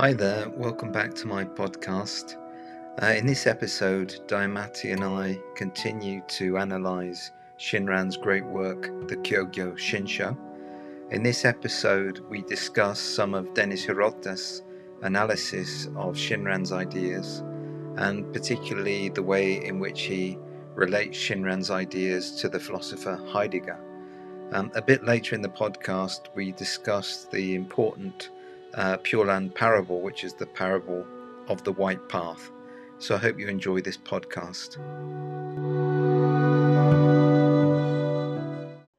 Hi there, welcome back to my podcast. Uh, in this episode, Diamati and I continue to analyze Shinran's great work, the Kyogyo Shinsho. In this episode, we discuss some of Dennis Hirota's analysis of Shinran's ideas, and particularly the way in which he relates Shinran's ideas to the philosopher Heidegger. Um, a bit later in the podcast, we discussed the important uh, Pure Land parable, which is the parable of the white path. So I hope you enjoy this podcast.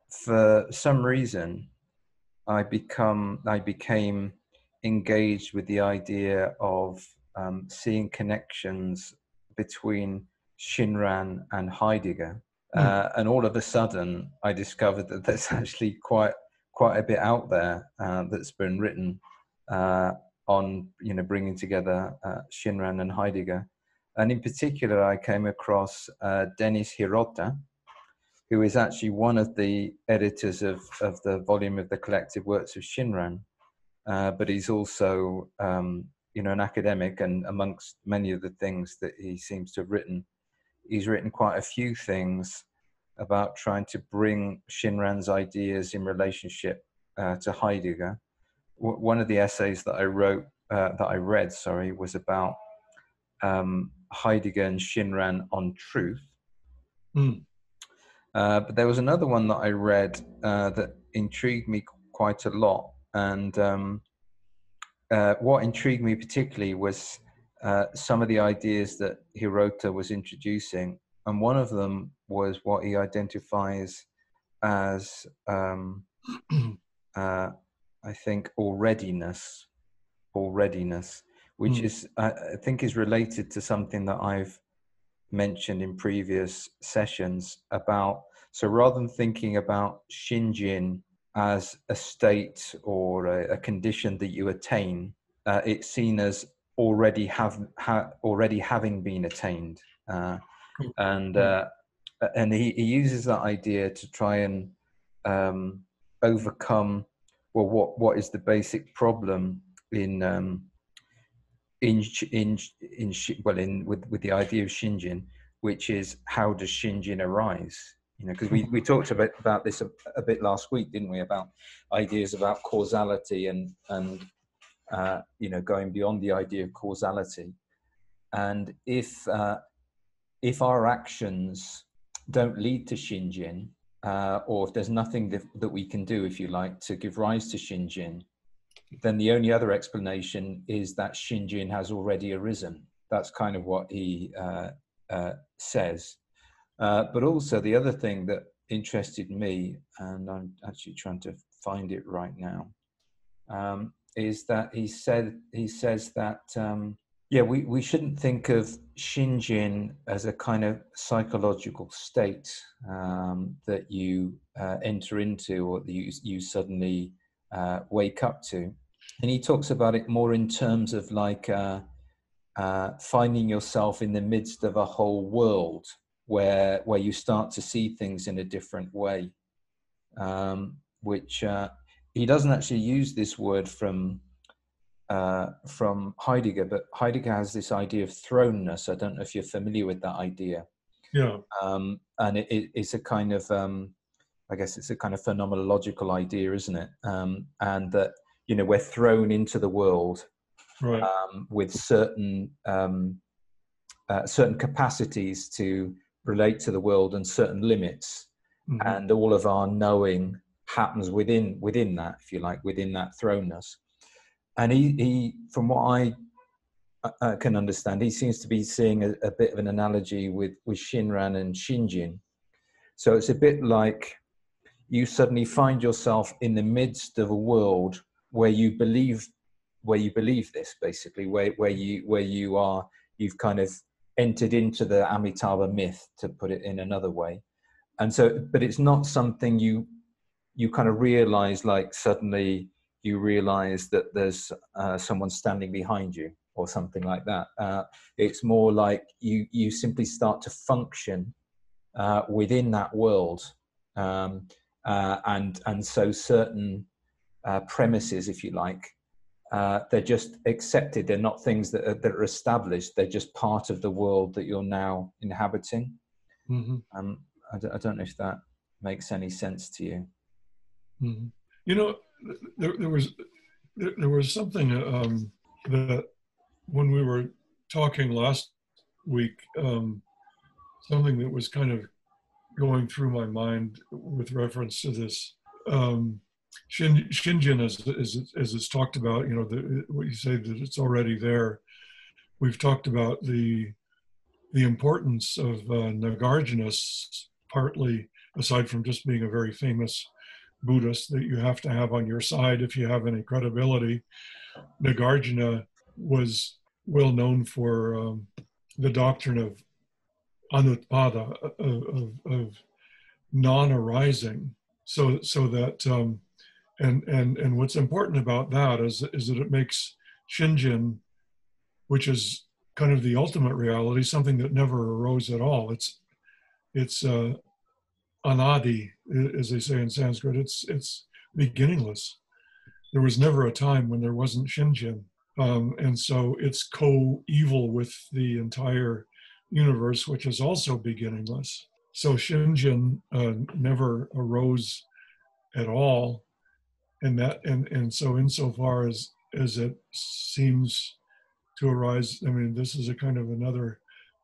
For some reason, I become I became engaged with the idea of um, seeing connections between Shinran and Heidegger, mm. uh, and all of a sudden I discovered that there's actually quite quite a bit out there uh, that's been written uh, on you know bringing together uh, Shinran and Heidegger, and in particular, I came across uh, Dennis Hirota, who is actually one of the editors of of the volume of the collected works of Shinran, uh, but he's also um, you know an academic, and amongst many of the things that he seems to have written, he's written quite a few things about trying to bring Shinran's ideas in relationship uh, to Heidegger w- one of the essays that I wrote, uh, that I read, sorry, was about um, Heidegger and Shinran on truth. Mm. Uh, but there was another one that I read uh, that intrigued me quite a lot. And um, uh, what intrigued me particularly was uh, some of the ideas that Hirota was introducing. And one of them was what he identifies as um, uh, I think, alreadiness, alreadiness, which mm. is, I think, is related to something that I've mentioned in previous sessions about. So rather than thinking about Shinjin as a state or a, a condition that you attain, uh, it's seen as already have ha, already having been attained, uh, hmm. and hmm. uh, and he, he uses that idea to try and um, overcome well, what what is the basic problem in um, in in in well in with with the idea of Shinjin, which is how does Shinjin arise? You know, because we, we talked about about this a, a, bit last week, didn't we? About ideas about causality and and uh, you know going beyond the idea of causality, and if uh, if our actions don't lead to Shinjin, uh, or if there's nothing that, that we can do, if you like, to give rise to Shinjin, then the only other explanation is that Shinjin has already arisen. That's kind of what he uh, uh, says. Uh, but also, the other thing that interested me, and I'm actually trying to find it right now, um, is that he said he says that um, yeah, we, we shouldn't think of Shinjin as a kind of psychological state um, that you uh, enter into or that you, you suddenly uh, wake up to. And he talks about it more in terms of like uh, uh finding yourself in the midst of a whole world where, where you start to see things in a different way, um, which uh, he doesn't actually use this word from uh, from Heidegger, but Heidegger has this idea of thrownness. I don't know if you're familiar with that idea. Yeah. Um, and it, it, it's a kind of, um, I guess it's a kind of phenomenological idea, isn't it? Um, and that, you know, we're thrown into the world right. Um, with certain, um, uh, certain capacities to relate to the world and certain limits. Mm-hmm. And all of our knowing happens within, within that, if you like, within that thrownness and he, he from what I uh, can understand, he seems to be seeing a, a, bit of an analogy with, with Shinran and Shinjin. So it's a bit like you suddenly find yourself in the midst of a world where you believe where you believe this basically where, where you where you are you've kind of entered into the Amitabha myth to put it in another way and so but it's not something you you kind of realize like suddenly you realize that there's uh, someone standing behind you or something like that. Uh, it's more like you you simply start to function uh, within that world, um, uh, and and so certain uh, premises, if you like, uh, they're just accepted. They're not things that are, that are established. They're just part of the world that you're now inhabiting. Mm-hmm. Um, I d- I don't know if that makes any sense to you. Mm-hmm. You know, there, there was there, there, was something um, that when we were talking last week, um, something that was kind of going through my mind with reference to this. Um, Shin, Shinjin, as, as, as it's talked about, you know, the, what you say that it's already there. We've talked about the the importance of uh, Nagarjuna, partly aside from just being a very famous Buddhist that you have to have on your side if you have any credibility. Nagarjuna was well known for um, the doctrine of anutpada, of, of, non-arising, so so that um, and and and what's important about that is is that it makes Shinjin, which is kind of the ultimate reality, something that never arose at all. It's it's uh, anadi, as they say in Sanskrit. It's it's beginningless. There was never a time when there wasn't Shinjin, um, and so it's co-evil with the entire universe, which is also beginningless. So Shinjin uh, never arose at all, and that and and so insofar as as it seems to arise, I mean, this is a kind of another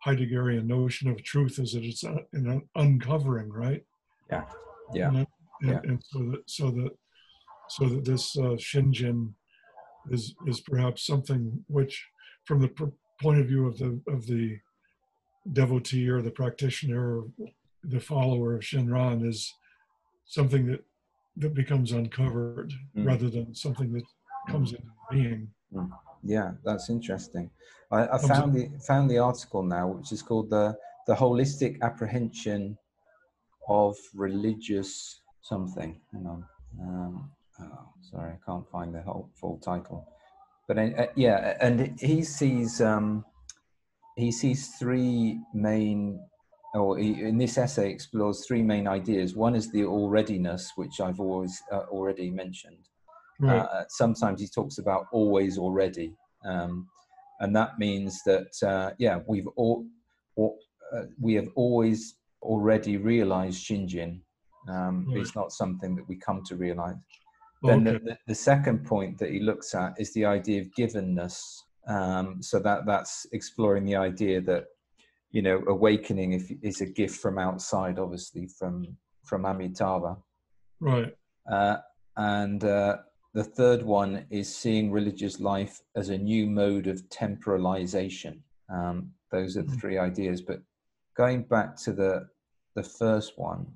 Heideggerian notion of truth, is that it's an uncovering, right? Yeah, yeah, and, and, yeah. and so that so that so that this uh, Shinjin is is perhaps something which, from the pr- point of view of the of the devotee or the practitioner or the follower of Shinran, is something that that becomes uncovered mm. rather than something that comes into being. Mm. Yeah, that's interesting. I, I found the found the article now, which is called the the holistic apprehension of religious something. Hang on. Um, oh, sorry, I can't find the whole full title. But uh, yeah, and he sees um, he sees three main, or he, in this essay explores three main ideas. One is the alreadiness, which I've always uh, already mentioned. Right. Uh, sometimes he talks about always already, um, and that means that uh, yeah, we've all, all uh, we have always already realized Shinjin. Um, right. It's not something that we come to realize. Then okay. the, the, second point that he looks at is the idea of givenness. Um, so that that's exploring the idea that you know awakening if, is a gift from outside, obviously from from Amitabha. Right. Uh, and uh, the third one is seeing religious life as a new mode of temporalization. Um, those are the mm-hmm. three ideas. But going back to the the first one,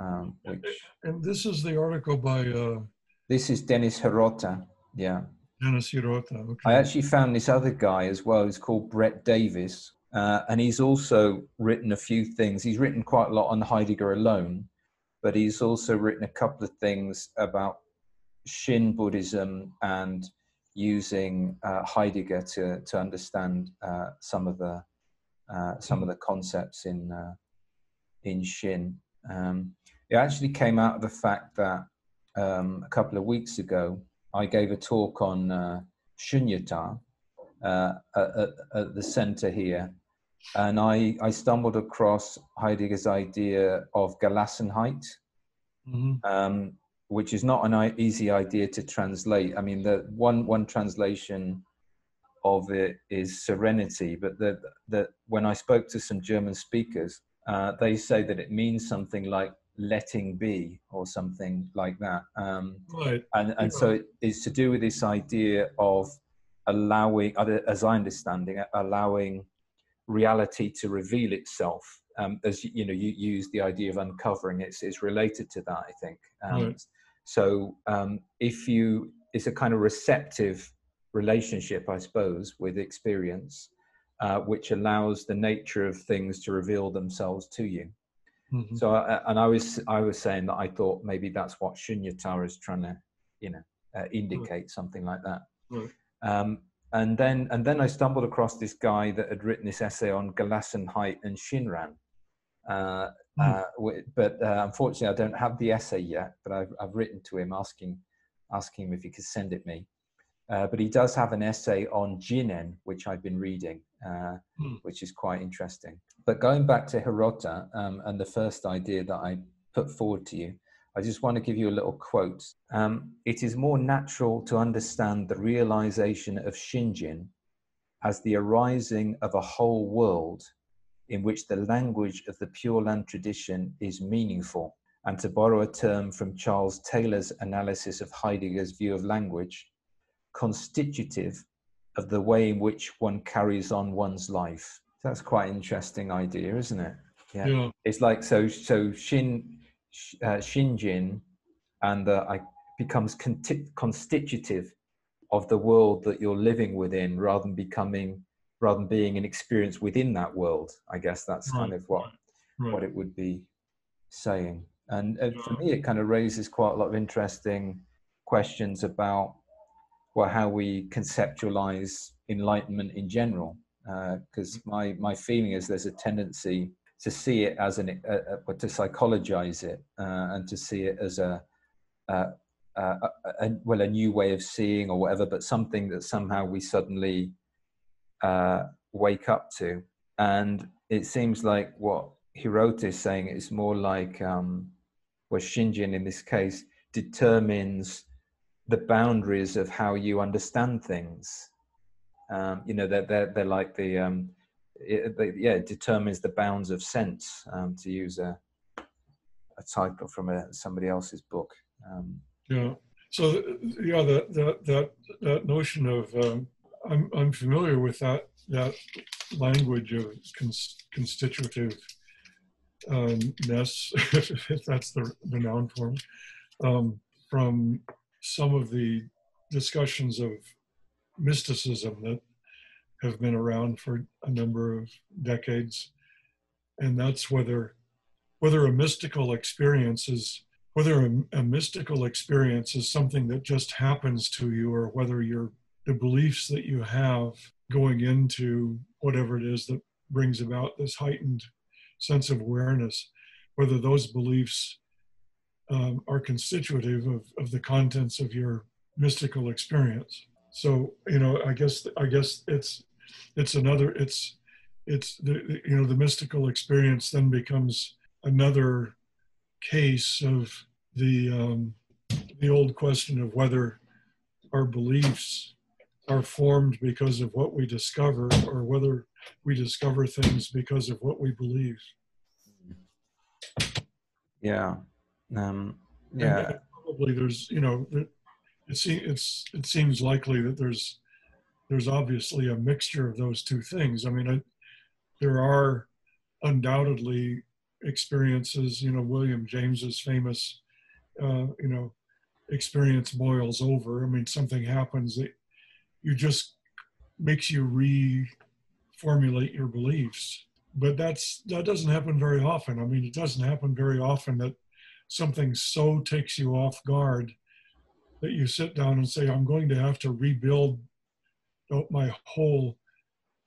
um, which and this is the article by. Uh, this is Dennis Hirota. Yeah. Dennis Hirota. Okay. I actually found this other guy as well. He's called Bret Davis, uh, and he's also written a few things. He's written quite a lot on Heidegger alone, but he's also written a couple of things about Shin Buddhism and using uh, Heidegger to to understand uh, some of the uh, some of the concepts in uh, in Shin. Um, it actually came out of the fact that um, a couple of weeks ago I gave a talk on uh, Shunyata uh, at, at, the center here, and I, I stumbled across Heidegger's idea of Gelassenheit, mm-hmm. um, which is not an easy idea to translate. I mean, the one one translation of it is serenity, but the, the, when I spoke to some German speakers, uh, they say that it means something like letting be or something like that. Um, right. And, and so it's to do with this idea of allowing, as I understand it, allowing reality to reveal itself. Um, as you know, you use the idea of uncovering. It's it's related to that, I think. Um, right. So um, if you, it's a kind of receptive relationship, I suppose, with experience uh, which allows the nature of things to reveal themselves to you. Mm-hmm. So, uh, and I was I was saying that I thought maybe that's what Shunyata is trying to, you know, uh, indicate something like that. Um, and then and then I stumbled across this guy that had written this essay on Gelassenheit and Shinran. Uh, mm. but uh, unfortunately, I don't have the essay yet. But I've I've written to him asking asking him if he could send it me. Uh, but he does have an essay on Jinen, which I've been reading, uh, hmm. which is quite interesting. But going back to Hirota um, and the first idea that I put forward to you, I just want to give you a little quote. Um, it is more natural to understand the realization of Shinjin as the arising of a whole world in which the language of the Pure Land tradition is meaningful. And to borrow a term from Charles Taylor's analysis of Heidegger's view of language, constitutive of the way in which one carries on one's life. That's quite an interesting idea, isn't it? Yeah. yeah. It's like so so Shin uh, Shinjin and the I becomes conti- constitutive of the world that you're living within rather than becoming rather than being an experience within that world. I guess that's right. kind of what right. what it would be saying. And uh, for me, it kind of raises quite a lot of interesting questions about well how we conceptualize enlightenment in general because uh, my my feeling is there's a tendency to see it as an uh, uh, to psychologize it uh, and to see it as a, a, a, a, well a new way of seeing or whatever but something that somehow we suddenly uh, wake up to and it seems like what Hirota is saying is more like um, where Shinjin in this case determines the boundaries of how you understand things. Um, you know, they're, they're, they're like the, um, it, they, yeah, it determines the bounds of sense, um, to use a, a title from a, somebody else's book. Um, yeah. So, yeah, that, that, that, that notion of, um, I'm, I'm familiar with that, that language of cons- constitutive um, ness, if that's the, the noun form, um, from some of the discussions of mysticism that have been around for a number of decades. And that's whether whether a mystical experience is whether a, a mystical experience is something that just happens to you or whether you're the beliefs that you have going into whatever it is that brings about this heightened sense of awareness, whether those beliefs um, are constitutive of, of the contents of your mystical experience. So you know, I guess I guess it's it's another it's it's the you know the mystical experience then becomes another case of the um, the old question of whether our beliefs are formed because of what we discover or whether we discover things because of what we believe. Yeah, um, yeah. Probably there's, you know, it, it, it's, it seems likely that there's, there's obviously a mixture of those two things. I mean, I, there are undoubtedly experiences, you know, William James's famous, uh, you know, experience boils over. I mean, something happens that you just makes you reformulate your beliefs. But that's that doesn't happen very often. I mean, it doesn't happen very often that something so takes you off guard that you sit down and say, I'm going to have to rebuild my whole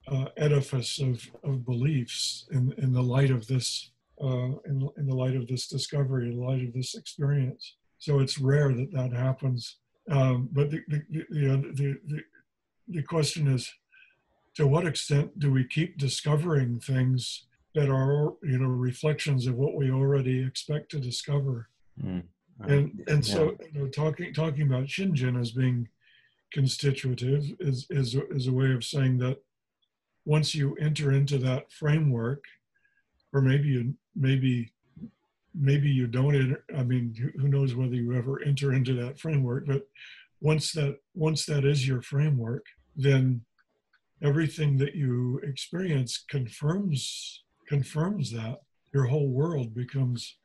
uh, edifice of, of beliefs in, in the light of this uh, in, in the light of this discovery, in the light of this experience. So it's rare that that happens. Um, but the, the, the, the, the question is, to what extent do we keep discovering things that are you know reflections of what we already expect to discover mm. and and yeah. so you know, talking talking about shinjin as being constitutive is is is a way of saying that once you enter into that framework or maybe you maybe maybe you don't enter, i mean who knows whether you ever enter into that framework but once that once that is your framework then everything that you experience confirms confirms that, your whole world becomes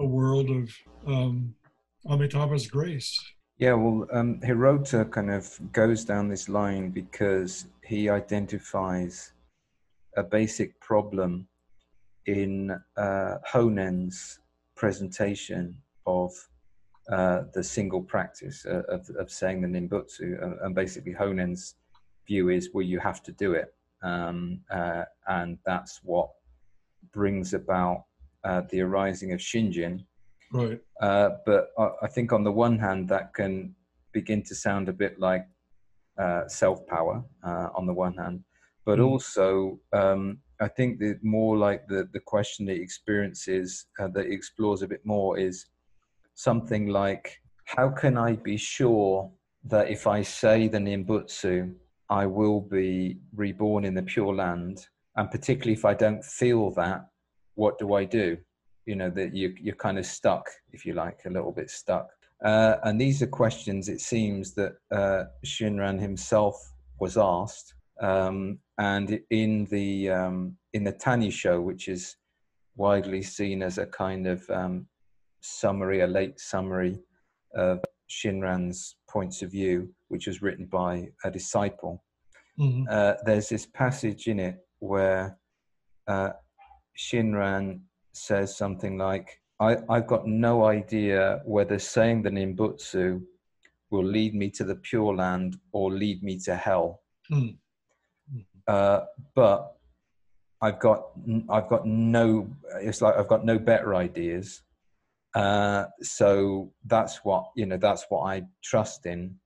a world of um, Amitabha's grace. Yeah, well, um, Hirota kind of goes down this line because he identifies a basic problem in uh, Honen's presentation of uh, the single practice uh, of, of saying the Nembutsu. Uh, and basically, Honen's view is, well, you have to do it. Um, uh, and that's what brings about uh, the arising of Shinjin. Right. Uh, but I, I, think on the one hand, that can begin to sound a bit like uh, self power uh, on the one hand, but Mm. also um, I think that more like the the question that he experiences uh, that he explores a bit more is something like how can I be sure that if I say the Nembutsu, I will be reborn in the Pure Land, and particularly if I don't feel that, what do I do? You know that you you're kind of stuck, if you like, a little bit stuck. Uh, and these are questions it seems that uh, Shinran himself was asked, um, and in the um, in the Tannisho, which is widely seen as a kind of um, summary, a late summary of Shinran's points of view, which was written by a disciple. Mhm. Uh, there's this passage in it where uh, Shinran says something like, I, I've got no idea whether saying the Nembutsu will lead me to the Pure Land or lead me to hell. Hmm. Uh, but I've got I've got no it's like I've got no better ideas. Uh, so that's what you know. That's what I trust in.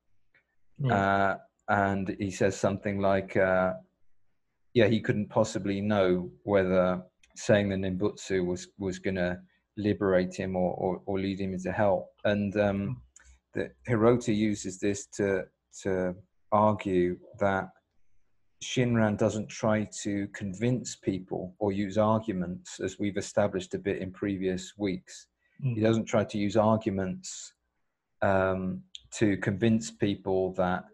Right. Uh, and he says something like, uh, "Yeah, he couldn't possibly know whether saying the Nembutsu was was going to liberate him or, or or lead him into hell." And um, the Hirota uses this to to argue that Shinran doesn't try to convince people or use arguments, as we've established a bit in previous weeks. Mm. He doesn't try to use arguments um, to convince people that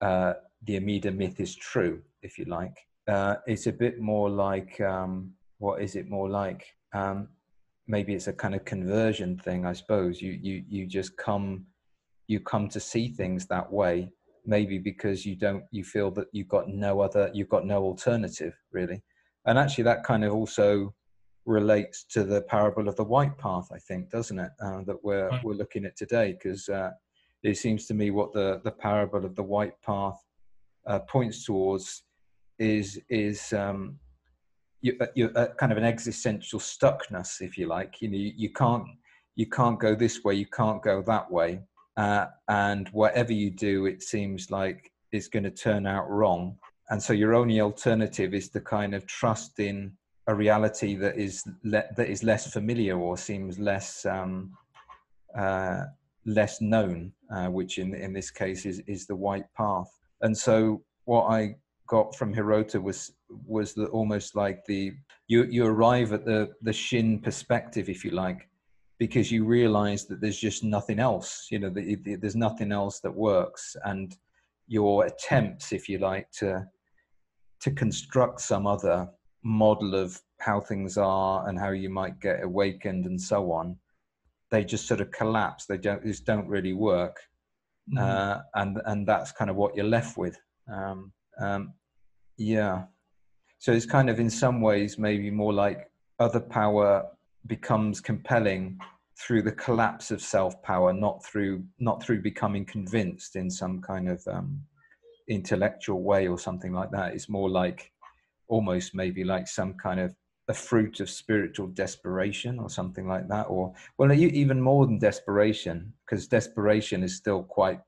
uh, the Amida myth is true, if you like. Uh, it's a bit more like um, what is it more like? Um, maybe it's a kind of conversion thing, I suppose. You you you just come you come to see things that way maybe because you don't you feel that you've got no other you've got no alternative really and actually that kind of also relates to the parable of the white path i think doesn't it uh, that we're we're looking at today? Because uh, it seems to me what the the parable of the white path uh, points towards is is um you, uh, you uh, kind of an existential stuckness if you like. You know you, you can't you can't go this way you can't go that way uh, and whatever you do, it seems like it's going to turn out wrong. And so your only alternative is to kind of trust in a reality that is le- that is less familiar or seems less um, uh, less known, uh, which in in this case is is the white path. And so what I got from Hirota was was the almost like the you you arrive at the the Shin perspective, if you like, because you realize that there's just nothing else you know that it- there's nothing else that works and your attempts if you like to to construct some other model of how things are and how you might get awakened and so on they just sort of collapse. They don't just don't really work. Mhm. uh, and and that's kind of what you're left with. Um, um, yeah. So it's kind of in some ways maybe more like other power becomes compelling through the collapse of self power not through not through becoming convinced in some kind of um, intellectual way or something like that. It's more like almost maybe like some kind of a fruit of spiritual desperation or something like that or well even more than desperation because desperation is still quite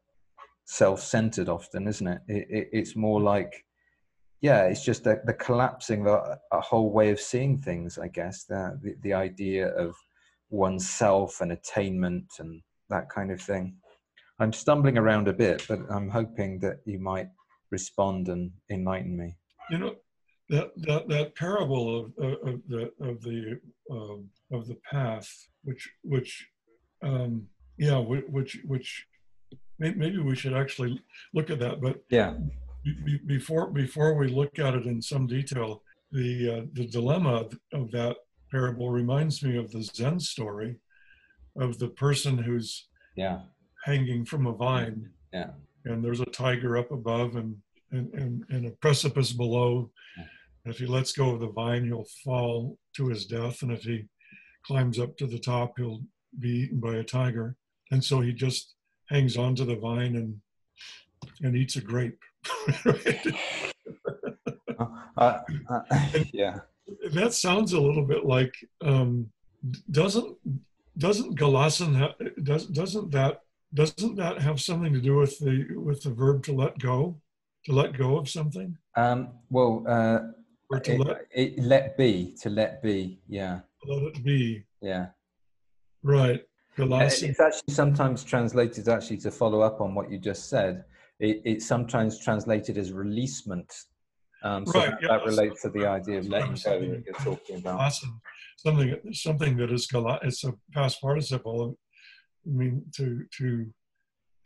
self-centered often isn't it, it, it it's more like yeah it's just the, the collapsing of a, a whole way of seeing things i guess the, the the idea of oneself and attainment and that kind of thing. I'm stumbling around a bit but i'm hoping that you might respond and enlighten me. You know, that that that parable of of, the of the um, of the path, which which um, yeah, which which maybe we should actually look at that. But yeah be- be- before before we look at it in some detail, the uh, the dilemma of, that parable reminds me of the Zen story of the person who's yeah hanging from a vine yeah and there's a tiger up above and and, and, and a precipice below. If he lets go of the vine, he'll fall to his death. And if he climbs up to the top, he'll be eaten by a tiger. And so he just hangs on to the vine and and eats a grape. uh, uh, yeah that sounds a little bit like um, doesn't doesn't Galassen ha- does doesn't that doesn't that have something to do with the with the verb to let go? to let go of something Um, well, uh, or to it, let, it, let be, to let be. Yeah, let it be. yeah. Right. And It's actually sometimes translated, actually, to follow up on what you just said, it, it's sometimes translated as releasement. Um, so Right, that, yeah, that relates to the idea of letting go that you're talking about. Awesome. Something something that is it's a past participle. I mean to to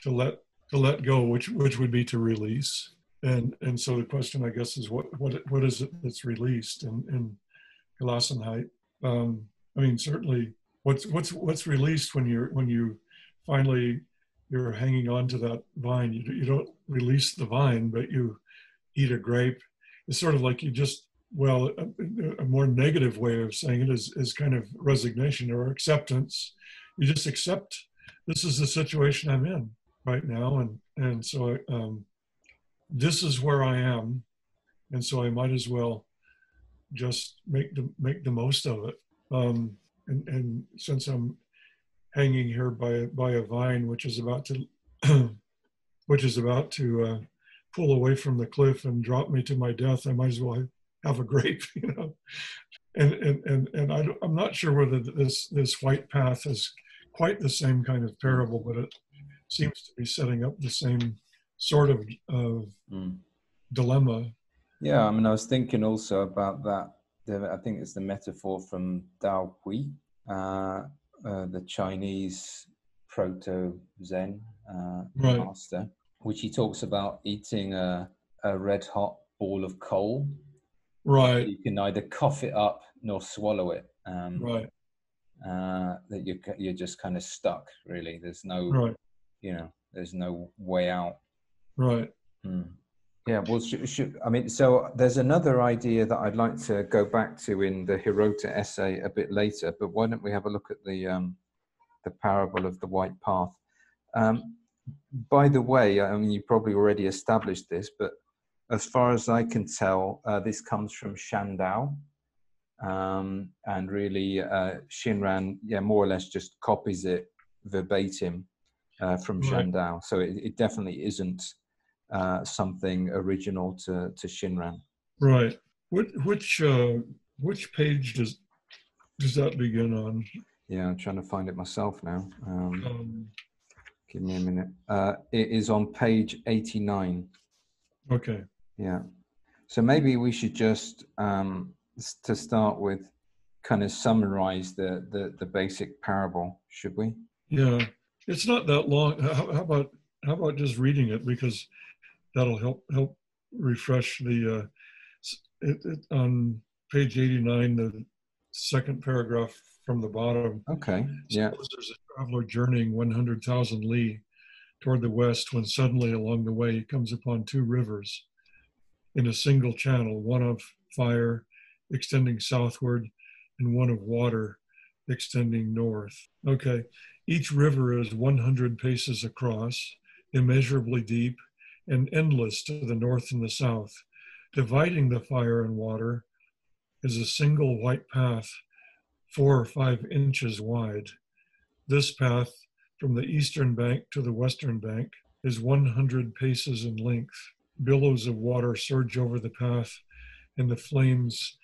to let to let go, which which would be to release. And and so the question I guess is what what what is it that's released in, in Gelassenheit? Um I mean certainly what's what's what's released when you're when you finally you're hanging on to that vine. You you don't release the vine, but you eat a grape. It's sort of like you just well, a, a more negative way of saying it is, is kind of resignation or acceptance. You just accept this is the situation I'm in right now, and and so um, this is where I am, and so I might as well just make the make the most of it. Um, and and since I'm hanging here by by a vine, which is about to which is about to uh, pull away from the cliff and drop me to my death, I might as well have a grape, you know. And and and and I I'm not sure whether this this white path is quite the same kind of parable, but it seems to be setting up the same sort of of Mm. dilemma. Yeah, I mean, I was thinking also about that. I think it's the metaphor from Dahui, uh, uh, the Chinese proto Zen uh, Right. master, which he talks about eating a, a red hot ball of coal. Right, You can neither cough it up nor swallow it. Um, right, uh, that you're you're just kind of stuck. Really, there's no right, you know there's no way out. Right. Mm. Yeah, well, should, should, I mean, so there's another idea that I'd like to go back to in the Hirota essay a bit later, but why don't we have a look at the um, the parable of the white path? Um, by the way, I mean, you probably already established this, but as far as I can tell, uh, this comes from Shandao. Um, and really, uh, Shinran, yeah, more or less just copies it verbatim uh, from Right. Shandao. So it, it definitely isn't uh, something original to, to Shinran. Right. Which which uh, which page does does that begin on? Yeah, I'm trying to find it myself now. Um, Um, give me a minute. Uh, it is on page 89. okay. Yeah. So maybe we should just, um, to start with, kind of summarize the, the, the basic parable, should we? Yeah, it's not that long. How, how about how about just reading it because that'll help help refresh the. Uh, it, it, on page eighty nine, the second paragraph from the bottom. Okay. Yeah. There's a traveler journeying one hundred thousand li toward the west, when suddenly along the way he comes upon two rivers in a single channel, one of fire extending southward, and one of water extending north. Okay. Each river is 100 paces across, immeasurably deep, and endless to the north and the south. Dividing the fire and water is a single white path, four or five inches wide. This path, from the eastern bank to the western bank, is 100 paces in length. Billows of water surge over the path, and the flames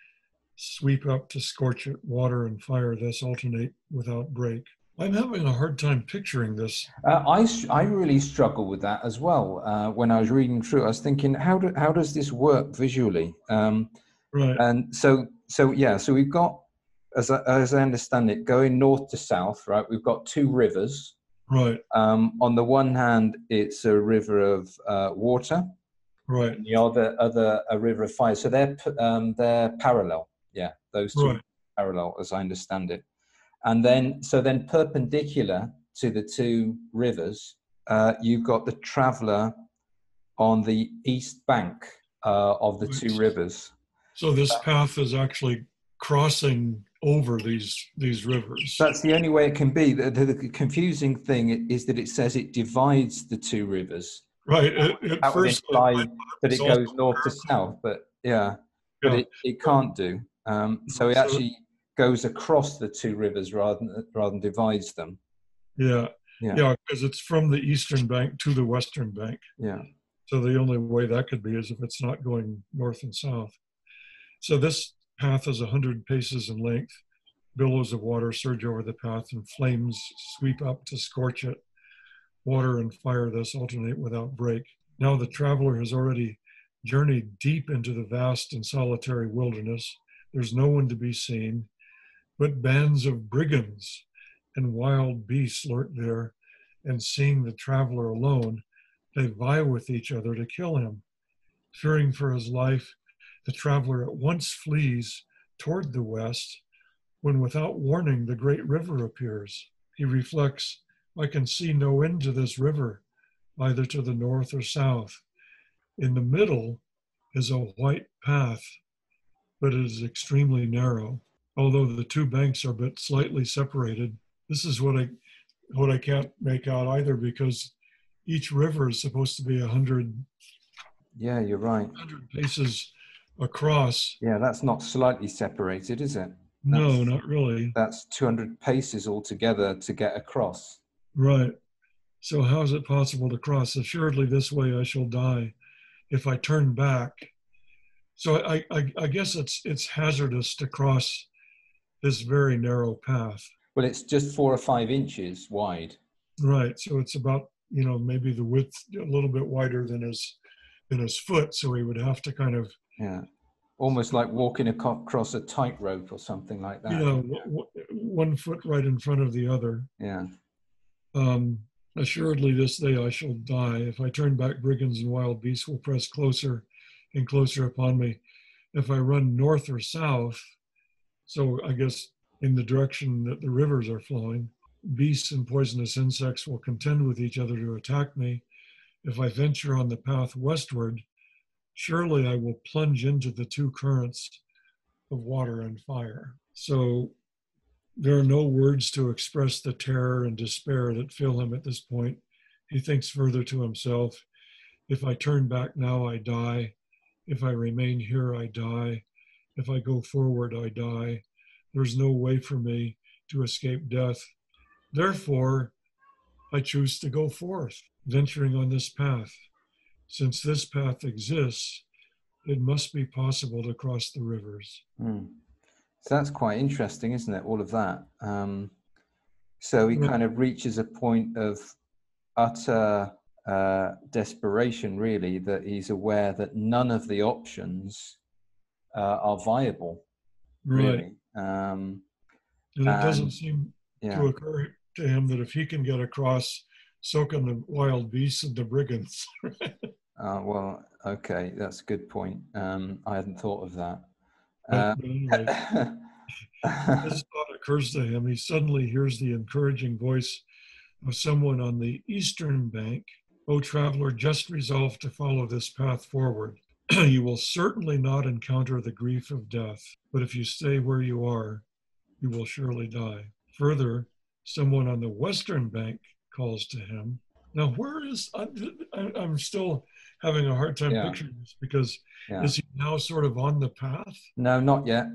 sweep up to scorch it. Water and fire thus alternate without break. I'm having a hard time picturing this. Uh, I, I really struggle with that as well. Uh, when I was reading through, I was thinking, how, do, how does this work visually? Um, Right, and so so yeah so we've got as I, as I understand it going north to south right we've got two rivers. Right, um, on the one hand it's a river of uh, water. Right, and the other other a river of fire. So they're um, they're parallel. Yeah those two right, parallel as I understand it and then so then perpendicular to the two rivers uh, you've got the traveler on the east bank uh, of the two rivers So this path is actually crossing over these these rivers. That's the only way it can be. The, the, the confusing thing is that it says it divides the two rivers. right. At, at That first, that it goes north to south, but yeah, but it, it can't do. Um, so it actually goes across the two rivers rather than, rather than divides them. yeah, Yeah. yeah, because it's from the eastern bank to the western bank. Yeah. So the only way that could be is if it's not going north and south. So this path is 100 paces in length. Billows of water surge over the path and flames sweep up to scorch it. Water and fire thus alternate without break. Now the traveler has already journeyed deep into the vast and solitary wilderness. There's no one to be seen, but bands of brigands and wild beasts lurk there, and seeing the traveler alone, they vie with each other to kill him. Fearing for his life, the traveler at once flees toward the west, when without warning the great river appears. He reflects, I can see no end to this river, either to the north or south. In the middle is a white path, but it is extremely narrow. Although the two banks are but slightly separated, this is what I what I can't make out either because each river is supposed to be a hundred. Yeah, you're right. Hundred paces across. Yeah, that's not slightly separated, is it? No, not really. That's 200 paces altogether to get across. Right. So how is it possible to cross? Assuredly, this way I shall die if I turn back. So I, I, I guess it's it's hazardous to cross this very narrow path. Well, it's just four or five inches wide. Right. So it's about you know maybe the width a little bit wider than his than his foot. So he would have to kind of Yeah. Almost like walking across a tightrope or something like that. you know w- w- one foot right in front of the other. Yeah. Um, assuredly, this day I shall die. If I turn back, brigands and wild beasts will press closer and closer upon me. If I run north or south, so I guess in the direction that the rivers are flowing, beasts and poisonous insects will contend with each other to attack me. If I venture on the path westward, surely I will plunge into the two currents of water and fire. So there are no words to express the terror and despair that fill him at this point. He thinks further to himself if I turn back now, I die. If I remain here, I die. If I go forward, I die. There's no way for me to escape death. Therefore, I choose to go forth, venturing on this path. Since this path exists, it must be possible to cross the rivers. Hmm. So that's quite interesting, isn't it? All of that. Um, so he Yeah. kind of reaches a point of utter uh, desperation, really, that he's aware that none of the options uh, are viable. Really. Um, And it doesn't seem yeah. to occur to him that if he can get across, so can the wild beasts and the brigands. Uh, well, okay, that's a good point. Um, I hadn't thought of that. Uh, anyway, this thought occurs to him. He suddenly hears the encouraging voice of someone on the eastern bank. O traveler, just resolve to follow this path forward. you will certainly not encounter the grief of death, but if you stay where you are, you will surely die. Further, someone on the western bank calls to him. Now, where is I, I- I'm still having a hard time Yeah. picturing this because yeah. is he now sort of on the path? No, not yet.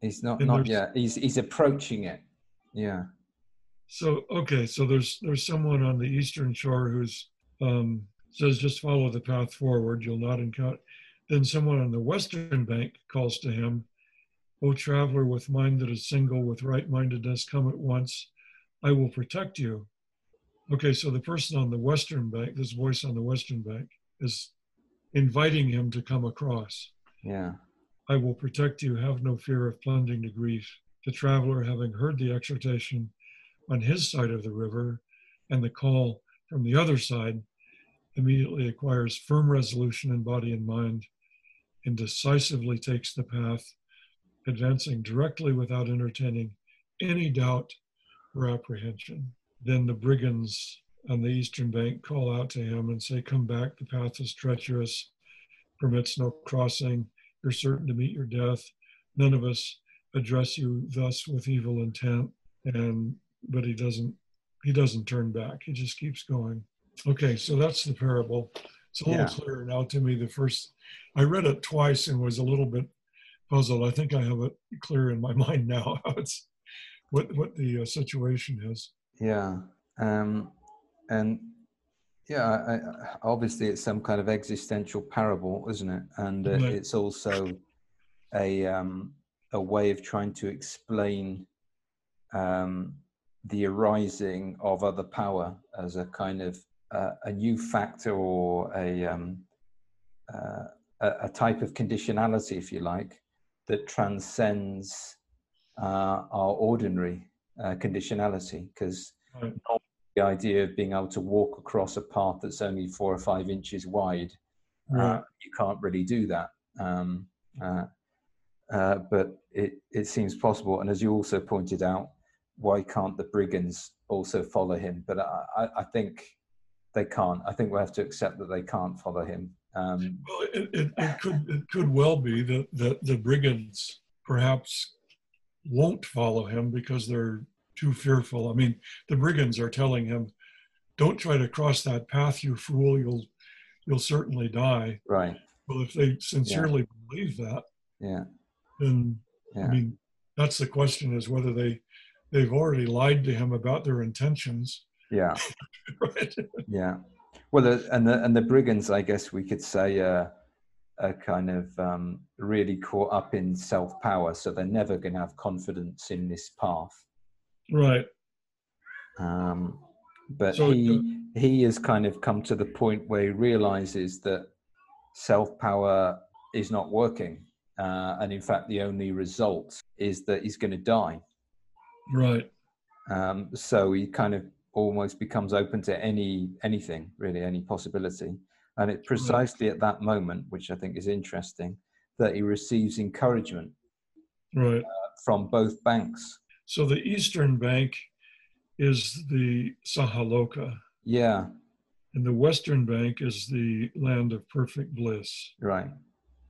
He's not. And Not yet. He's he's approaching it. Yeah. So okay, so there's there's someone on the eastern shore who's um, says just follow the path forward, you'll not encounter. Then someone on the western bank calls to him, "O traveler with mind that is single, with right-mindedness, come at once. I will protect you." Okay, so the person on the western bank, this voice on the western bank, is inviting him to come across. Yeah. I will protect you. Have no fear of plunging to grief. The traveler, having heard the exhortation on his side of the river and the call from the other side, immediately acquires firm resolution in body and mind and decisively takes the path, advancing directly without entertaining any doubt or apprehension. Then the brigands on the eastern bank call out to him and say, Come back, the path is treacherous, permits no crossing you're certain to meet your death. None of us address you thus with evil intent. And but he doesn't he doesn't turn back. He just keeps going. Okay, so that's the parable. It's a little Yeah. clearer now to me. The first I read it twice and was a little bit puzzled. I think I have it clear in my mind now how it's what what the uh, situation is. Yeah. Um, and Yeah, I, I, obviously it's some kind of existential parable, isn't it? And uh, Right. it's also a um, a way of trying to explain um, the arising of other power as a kind of uh, a new factor or a, um, uh, a type of conditionality, if you like, that transcends uh, our ordinary uh, conditionality. Because Right. the idea of being able to walk across a path that's only four or five inches wide, uh, Right. you can't really do that. Um, uh, uh, but it, it seems possible. And as you also pointed out, why can't the brigands also follow him? But I, I, I think they can't. I think we have to accept that they can't follow him. Um, Well, it, it, it could it could well be that that the brigands perhaps won't follow him because they're too fearful. I mean, the brigands are telling him, "Don't try to cross that path, you fool. You'll you'll certainly die." right. Well, if they sincerely believe that, Yeah. then Yeah. I mean, that's the question: is whether they they've already lied to him about their intentions, Yeah. right? Yeah. Well, and the and the brigands, I guess we could say, uh, are kind of um, really caught up in self power, so they're never going to have confidence in this path. right. Um, but So, he he has kind of come to the point where he realizes that self power is not working, uh, and in fact, the only result is that he's going to die. Right. Um, so he kind of almost becomes open to any anything, really, any possibility. And it's mm. precisely at that moment, which I think is interesting, that he receives encouragement Right. Uh, from both banks. So the eastern bank is the Sahaloka, Yeah, and the western bank is the land of perfect bliss. right.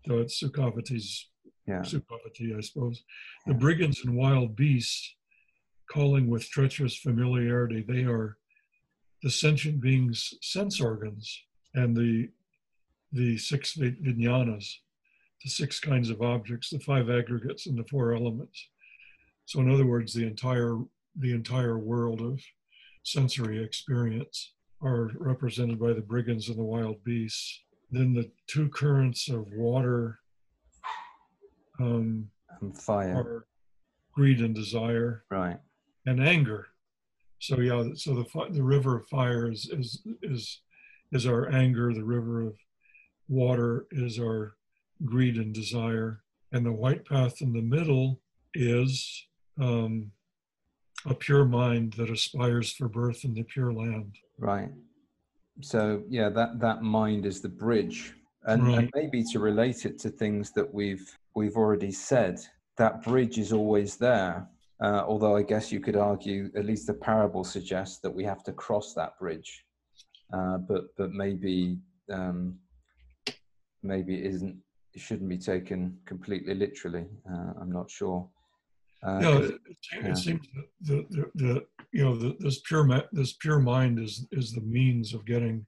So it's Sukhavati's Yeah, Sukhavati, I suppose. The Yeah. brigands and wild beasts, calling with treacherous familiarity, they are the sentient beings' sense organs and the the six vi- vijnanas, the six kinds of objects, the five aggregates, and the four elements. So, in other words, the entire the entire world of sensory experience are represented by the brigands and the wild beasts. Then the two currents of water um, and fire. are greed and desire Right. And anger. So yeah, so the the river of fire is is is is our anger. The river of water is our greed and desire, and the white path in the middle is um, a pure mind that aspires for birth in the pure land. Right. So yeah, that that mind is the bridge, and, and maybe to relate it to things that we've we've already said, that bridge is always there. Uh, although I guess you could argue, at least the parable suggests that we have to cross that bridge, uh, but but maybe um, maybe it isn't. It shouldn't be taken completely literally. Uh, I'm not sure. Uh, Yeah, 'cause- it, it seems- yeah. seems that the, the, the you know the, this pure this pure mind is is the means of getting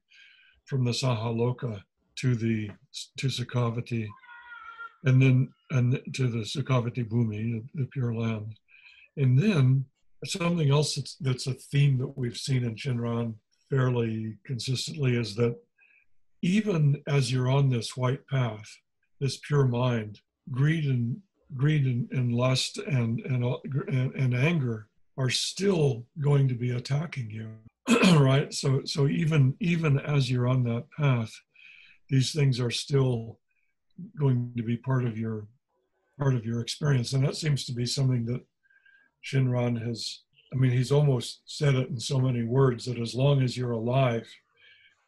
from the Sahaloka to the to Sukhavati, and then and to the Sukhavati Bhumi, the, the pure land, and then something else that's that's a theme that we've seen in Shinran fairly consistently is that even as you're on this white path, this pure mind, greed and greed and, and lust and and, uh, and and anger are still going to be attacking you, right? So so even even as you're on that path, these things are still going to be part of your part of your experience, and that seems to be something that Shinran has. I mean, he's almost said it in so many words that as long as you're alive,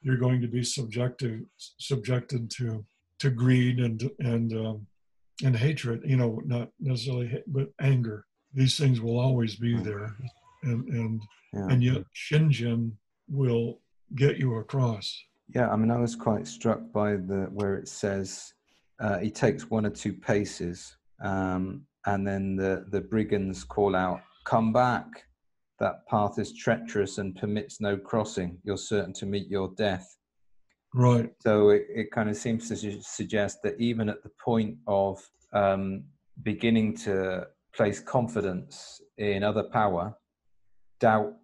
you're going to be subjected subjected to to greed and and um, and hatred. You know, not necessarily, ha- but anger. These things will always be there, and and yeah. and yet Shinjin will get you across. Yeah, I mean, I was quite struck by the where it says uh, he takes one or two paces, um, and then the the brigands call out, "Come back! That path is treacherous and permits no crossing. You're certain to meet your death." Right. So it, it kind of seems to su- suggest that even at the point of um, beginning to place confidence in other power, doubt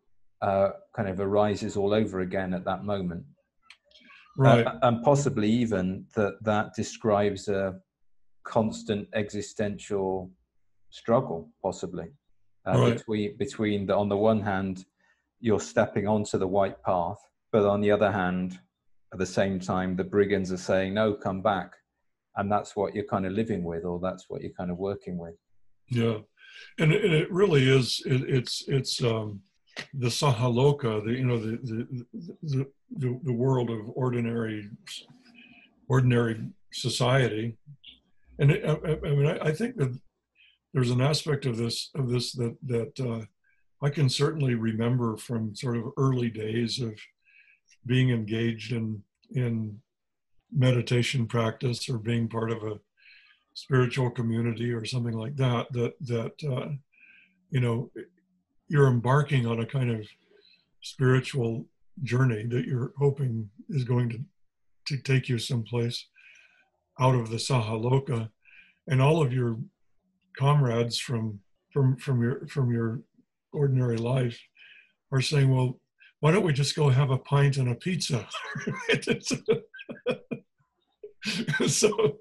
uh, kind of arises all over again at that moment. right, uh, and possibly even that that describes a constant existential struggle, possibly uh, Right. between between the on the one hand you're stepping onto the white path, but on the other hand, at the same time, the brigands are saying no, come back, and that's what you're kind of living with, or that's what you're kind of working with. yeah, and it, and it really is. It, it's it's um, the Sahaloka, the you know the the, the the the world of ordinary ordinary society, and it, I, I- I mean I, I think that there's an aspect of this of this that that uh, I can certainly remember from sort of early days of being engaged in in meditation practice or being part of a spiritual community or something like that that that uh, you know you're embarking on a kind of spiritual journey that you're hoping is going to to take you someplace out of the sahaloka and all of your comrades from from from your from your ordinary life are saying well why don't we just go have a pint and a pizza so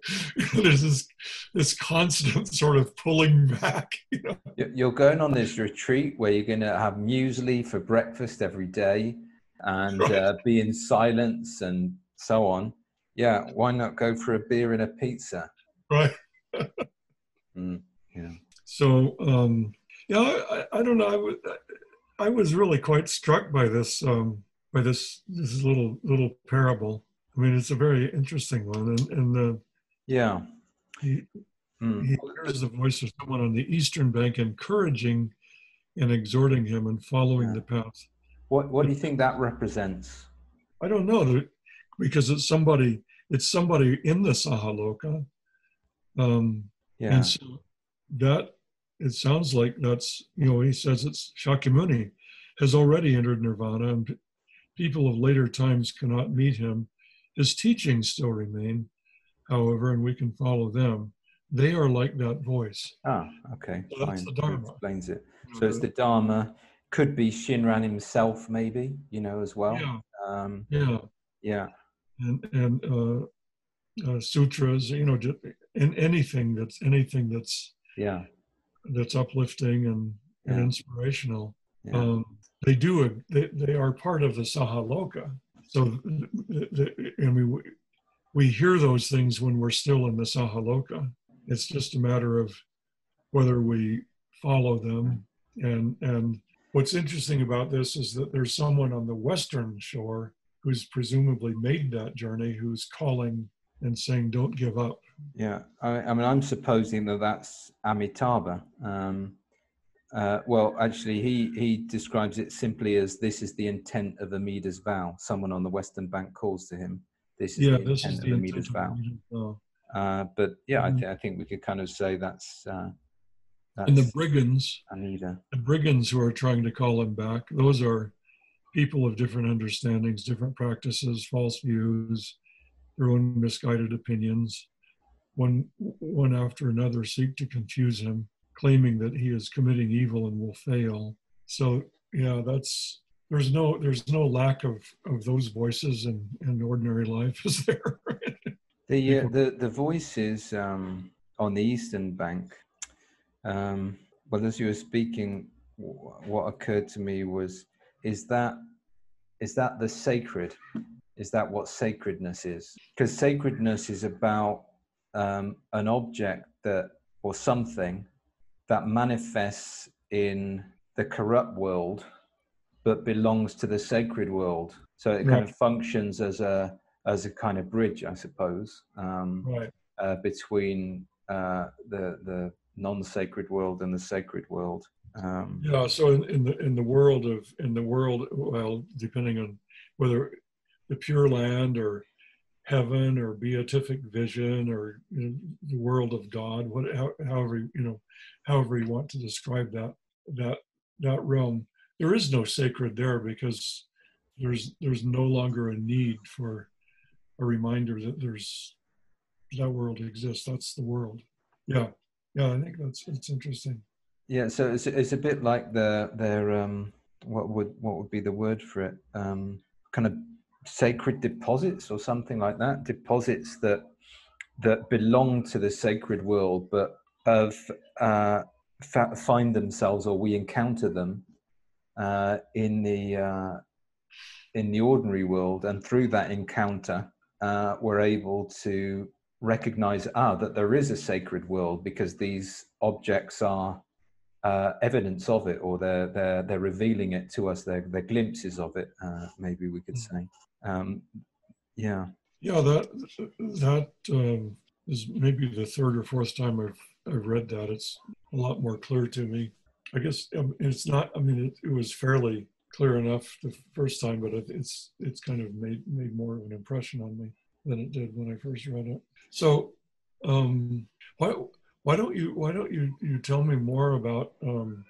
there's this this constant sort of pulling back You know? You're going on this retreat where you're going to have muesli for breakfast every day, and Right. uh, be in silence and so on. Yeah, why not go for a beer and a pizza? right Mm, yeah. so um yeah i, I don't know I was i was really quite struck by this um by this this little little parable i mean it's a very interesting one and and uh, Yeah. he, Mm. he hears the voice of someone on the eastern bank encouraging and exhorting him and following Yeah. the path What What do you think that represents? i don't know because it's somebody it's somebody in the sahaloka um Yeah. And so that it sounds like that's you know he says it's Shakyamuni has already entered nirvana and people of later times cannot meet him. His teachings still remain, however, and we can follow them. They are like that voice. Ah, okay. So that's fine. the That Dharma. explains it. So it's the Dharma. Could be Shinran himself, maybe. You know, as well. yeah, Um, yeah, yeah. and and uh, uh, sutras, you know, and anything that's anything that's Yeah. that's uplifting and, and inspirational. Yeah. um, they do a, they, they are part of the sahaloka so and we we hear those things when we're still in the sahaloka it's just a matter of whether we follow them and and what's interesting about this is that there's someone on the western shore who's presumably made that journey who's calling and saying don't give up Yeah, I, I mean, I'm supposing that that's Amitabha. Um, uh, well, actually, he he describes it simply as this is the intent of Amida's vow. Someone on the Western Bank calls to him. This is yeah the intent is of the Amida's vow. of Amida's vow. Uh, but yeah, I, Mhm. th- I think we could kind of say that's uh, and the brigands Amida. the brigands who are trying to call him back, those are people of different understandings, different practices, false views, their own misguided opinions. One, one after another seek to confuse him, claiming that he is committing evil and will fail. So yeah, that's there's no there's no lack of of those voices in in ordinary life, is there? The uh, the the voices um, on the eastern bank. Um, well, as you were speaking, wh- what occurred to me was: is that is that the sacred? Is that what sacredness is? Because sacredness is about um, an object that or something that manifests in the corrupt world, but belongs to the sacred world. So it kind of functions as a as a kind of bridge, I suppose, um, right. uh, between uh, the the non-sacred world and the sacred world. Um, Yeah. So in, in the in the world of in the world, well, depending on whether the Pure Land or heaven or beatific vision or you know, the world of God, what, how, however you know, however you want to describe that that that realm, there is no sacred there because there's there's no longer a need for a reminder that there's that world exists. That's the world. Yeah. Yeah. I think that's it's interesting. Yeah, so it's it's a bit like the their um what would what would be the word for it? Um, kind of sacred deposits or something like that. Deposits that that belong to the sacred world, but of uh, fa- find themselves or we encounter them uh, in the uh, in the ordinary world, and through that encounter, uh, we're able to recognize ah that there is a sacred world because these objects are uh, evidence of it, or they're they're they're revealing it to us. They're they're glimpses of it. Uh, maybe we could say. Um, yeah. Yeah. That that um, is maybe the third or fourth time I've I've read that. It's a lot more clear to me. I guess um, it's not. I mean, it, it was fairly clear enough the first time, but it's it's kind of made made more of an impression on me than it did when I first read it. So, um, why why don't you why don't you you tell me more about um,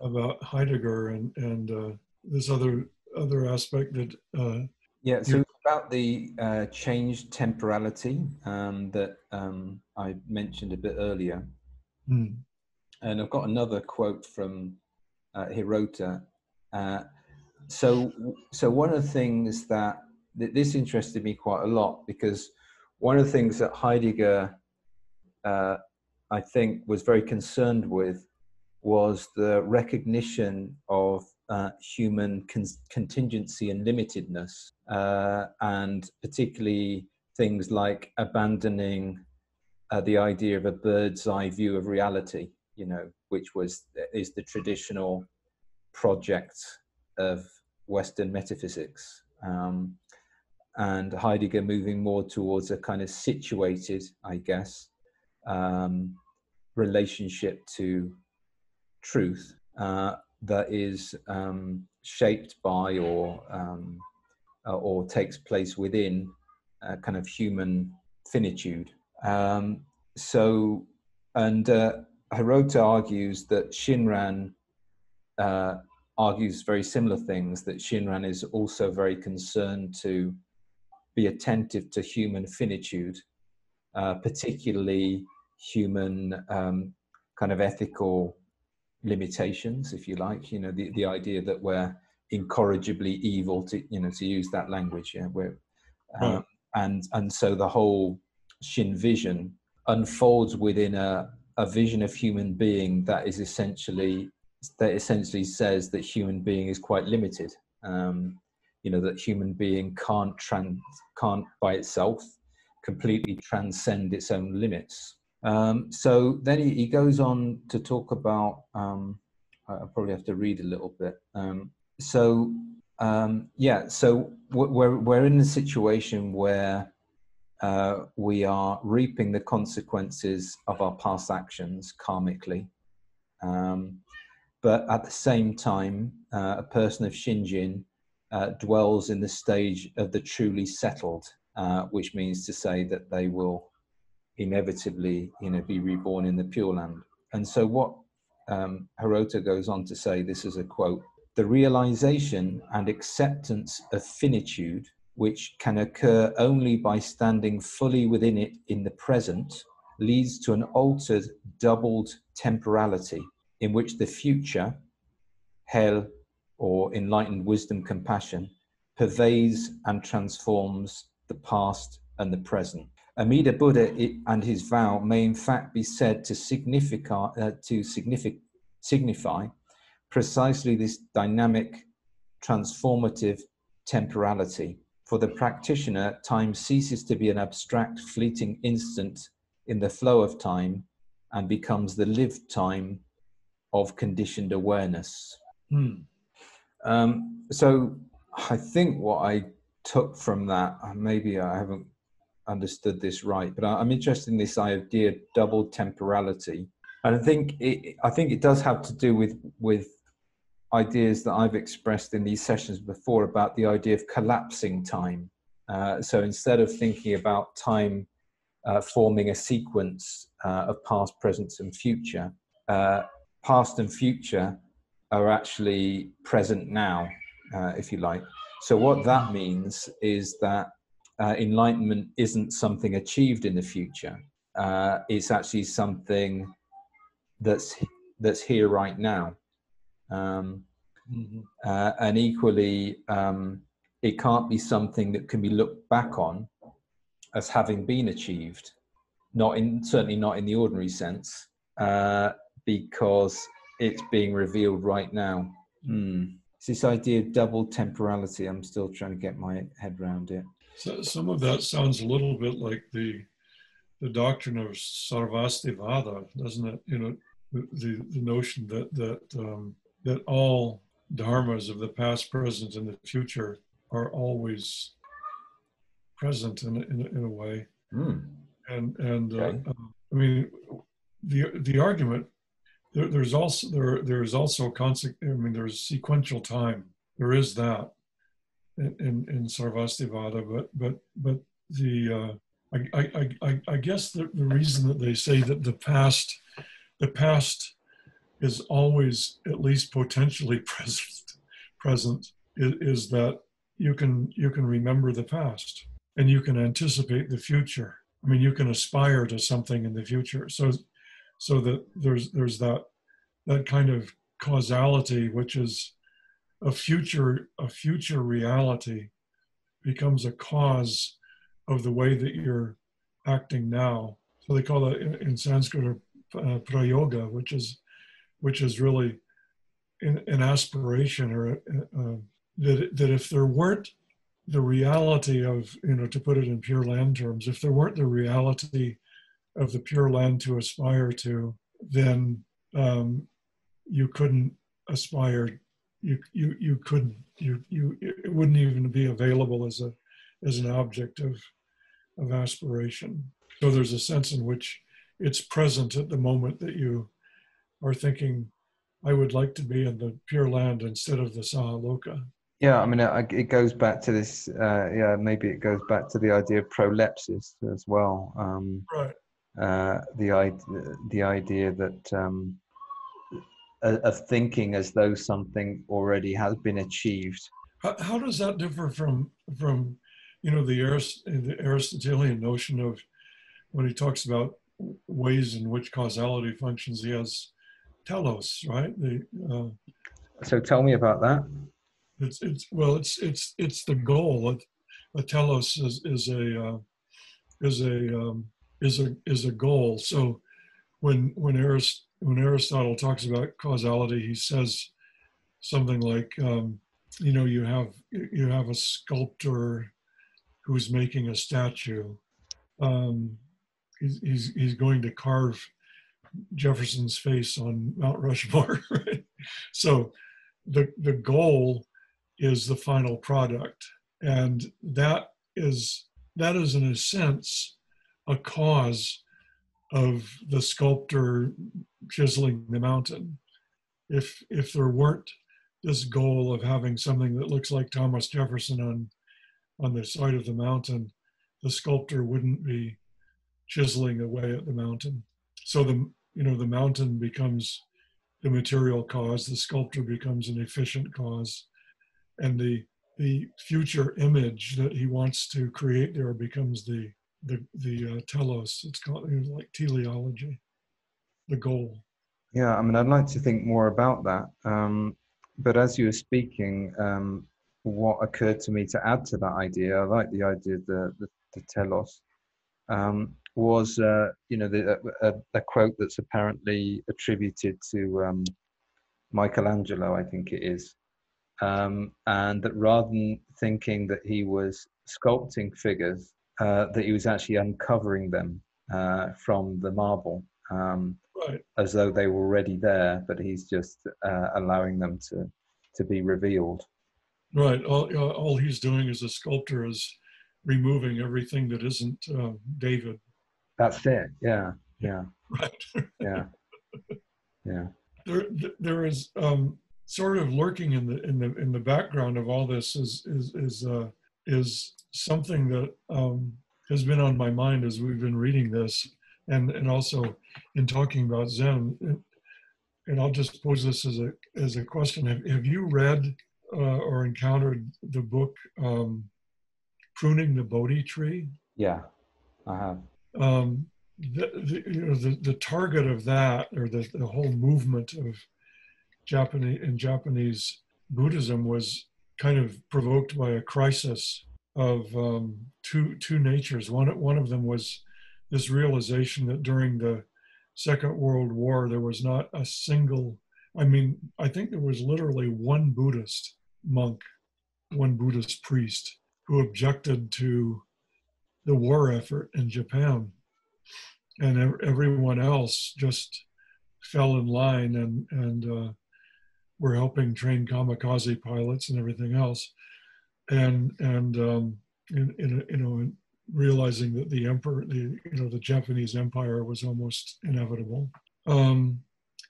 about Heidegger and and uh, this other other aspect that uh, yeah so about the uh, changed temporality um, that um, I mentioned a bit earlier. Hmm. and I've got another quote from uh, Hirota. Uh, so so one of the things that, that this interested me quite a lot because one of the things that Heidegger uh, I think, was very concerned with was the recognition of uh, human con- contingency and limitedness, uh, and particularly things like abandoning uh, the idea of a bird's eye view of reality, you know, which was is the traditional project of Western metaphysics. Um, and Heidegger moving more towards a kind of situated, I guess, um, relationship to truth uh, that is um, shaped by or um, uh, or takes place within kind of human finitude. Um, so, and uh, Hirota argues that Shinran uh, argues very similar things. That Shinran is also very concerned to be attentive to human finitude, uh, particularly human um, kind of ethical limitations, if you like. You know, the, the idea that we're incorrigibly evil, to you know, to use that language. Yeah, we're, um, and and so the whole Shin vision unfolds within a a vision of human being that is essentially that essentially says that human being is quite limited. Um, you know that human being can't trans can't by itself completely transcend its own limits um, so then he, he, goes on to talk about, um, I probably have to read a little bit. So, um, yeah, so we're, we're in a situation where uh, we are reaping the consequences of our past actions karmically. Um, but at the same time, uh, a person of Shinjin uh, dwells in the stage of the truly settled, uh, which means to say that they will inevitably you know be reborn in the pure land and so what um, Hirota goes on to say this is a quote the realization and acceptance of finitude which can occur only by standing fully within it in the present leads to an altered doubled temporality in which the future hell or enlightened wisdom compassion pervades and transforms the past and the present. Amida Buddha and his vow may in fact be said to, signify, uh, to signific, signify precisely this dynamic, transformative temporality. For the practitioner, time ceases to be an abstract, fleeting instant in the flow of time and becomes the lived time of conditioned awareness. Hmm. Um, so I think what I took from that, maybe I haven't understood this right, but I'm interested in this idea of double temporality, and I think it, I think it does have to do with with ideas that I've expressed in these sessions before about the idea of collapsing time. Uh, so instead of thinking about time uh, forming a sequence uh, of past, present, and future, uh, past and future are actually present now, uh, if you like. So what that means is that uh, enlightenment isn't something achieved in the future. It's actually something that's that's here right now. Um, mm-hmm. uh, and equally, um, it can't be something that can be looked back on as having been achieved, not in certainly not in the ordinary sense, uh, because it's being revealed right now. Mm. It's this idea of double temporality. I'm still trying to get my head around it. So some of that sounds a little bit like the the doctrine of Sarvastivada, doesn't it? You know, the the notion that that um, that all dharmas of the past, present, and the future are always present in in, in a way. Mm. And and uh, okay. uh, I mean, the the argument there, there's also there there's also conse- I mean there's sequential time. There is that in in, in Sarvastivada, but but but the uh, I, I, I, I guess the, the reason that they say that the past the past is always at least potentially present present is, is that you can you can remember the past and you can anticipate the future. I mean you can aspire to something in the future. So so that there's there's that that kind of causality which is a future a future reality becomes a cause of the way that you're acting now. So they call it in sanskrit uh, prayoga which is which is really an, an aspiration or uh, that that if there weren't the reality of you know to put it in pure land terms if there weren't the reality of the pure land to aspire to then um, you couldn't aspire you you you couldn't you you it wouldn't even be available as a as an object of of aspiration. So there's a sense in which it's present at the moment that you are thinking i would like to be in the pure land instead of the sahaloka yeah i mean it, it goes back to this uh, yeah maybe it goes back to the idea of prolepsis as well um, right uh, the, the idea that um, of thinking as though something already has been achieved. How, how does that differ from from you know the, Arist- the Aristotelian notion of when he talks about ways in which causality functions? He has telos, right? The, uh, so tell me about that. It's it's well, it's it's it's the goal. A telos is is a uh, is a um, is a is a goal. So when when Arist when Aristotle talks about causality, he says something like, um, you know, you have you have a sculptor who's making a statue. Um, he's, he's he's going to carve Jefferson's face on Mount Rushmore. Right? So the the goal is the final product, and that is that is in a sense a cause of the sculptor chiseling the mountain. If if there weren't this goal of having something that looks like Thomas Jefferson on on the side of the mountain, the sculptor wouldn't be chiseling away at the mountain. So the you know the mountain becomes the material cause, the sculptor becomes an efficient cause, and the the future image that he wants to create there becomes the the the uh, telos. It's called it like teleology, the goal. Yeah, I mean, I'd like to think more about that. Um, but as you were speaking, um, what occurred to me to add to that idea, I like the idea of the the, the telos, um, was uh, you know the, a, a, quote that's apparently attributed to um, Michelangelo, I think it is, um, and that rather than thinking that he was sculpting figures uh, that he was actually uncovering them uh, from the marble um, right. as though they were already there, but he's just uh, allowing them to, to be revealed. Right. All, all he's doing as a sculptor is removing everything that isn't uh, David. That's it. Yeah. Yeah. Right. yeah. Yeah. There, there is um, sort of lurking in the in the in the background of all this is is is uh, is something that um, has been on my mind as we've been reading this and, and also in talking about Zen. And I'll just pose this as a, as a question. Have, have you read uh, or encountered the book um, Pruning the Bodhi Tree? Yeah, I have. Um, the, the, you know, the, the target of that or the, the whole movement of Japanese in Japanese Buddhism was kind of provoked by a crisis of um, two two natures. One one of them was this realization that during the Second World War there was not a single. I mean, I think there was literally one Buddhist monk, one Buddhist priest who objected to the war effort in Japan, and everyone else just fell in line and and uh, were helping train kamikaze pilots and everything else, and and um, in, in, you know realizing that the emperor, the you know the Japanese empire was almost inevitable. Um,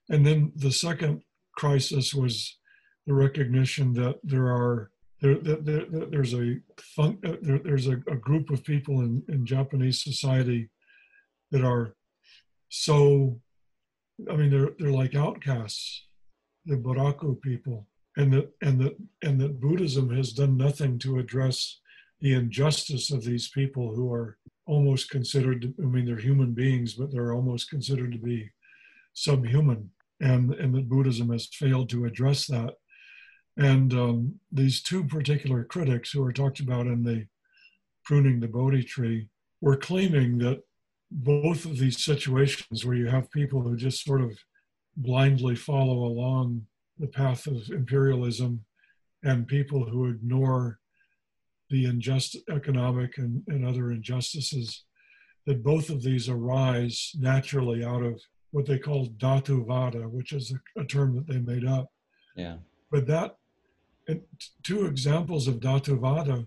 and then the second crisis was the recognition that there are there, there, there there's a fun, uh, there, there's a, a, group of people in, in Japanese society that are so I mean they're they're like outcasts, the Buraku people, and that and that and that Buddhism has done nothing to address the injustice of these people who are almost considered i mean they're human beings but they're almost considered to be subhuman. And and that buddhism has failed to address that and um, these two particular critics who are talked about in the pruning the bodhi tree were claiming that both of these situations where you have people who just sort of blindly follow along the path of imperialism and people who ignore the unjust economic and, and other injustices, that both of these arise naturally out of what they call dhatu vada, which is a, a term that they made up. Yeah. But that two examples of dhatu vada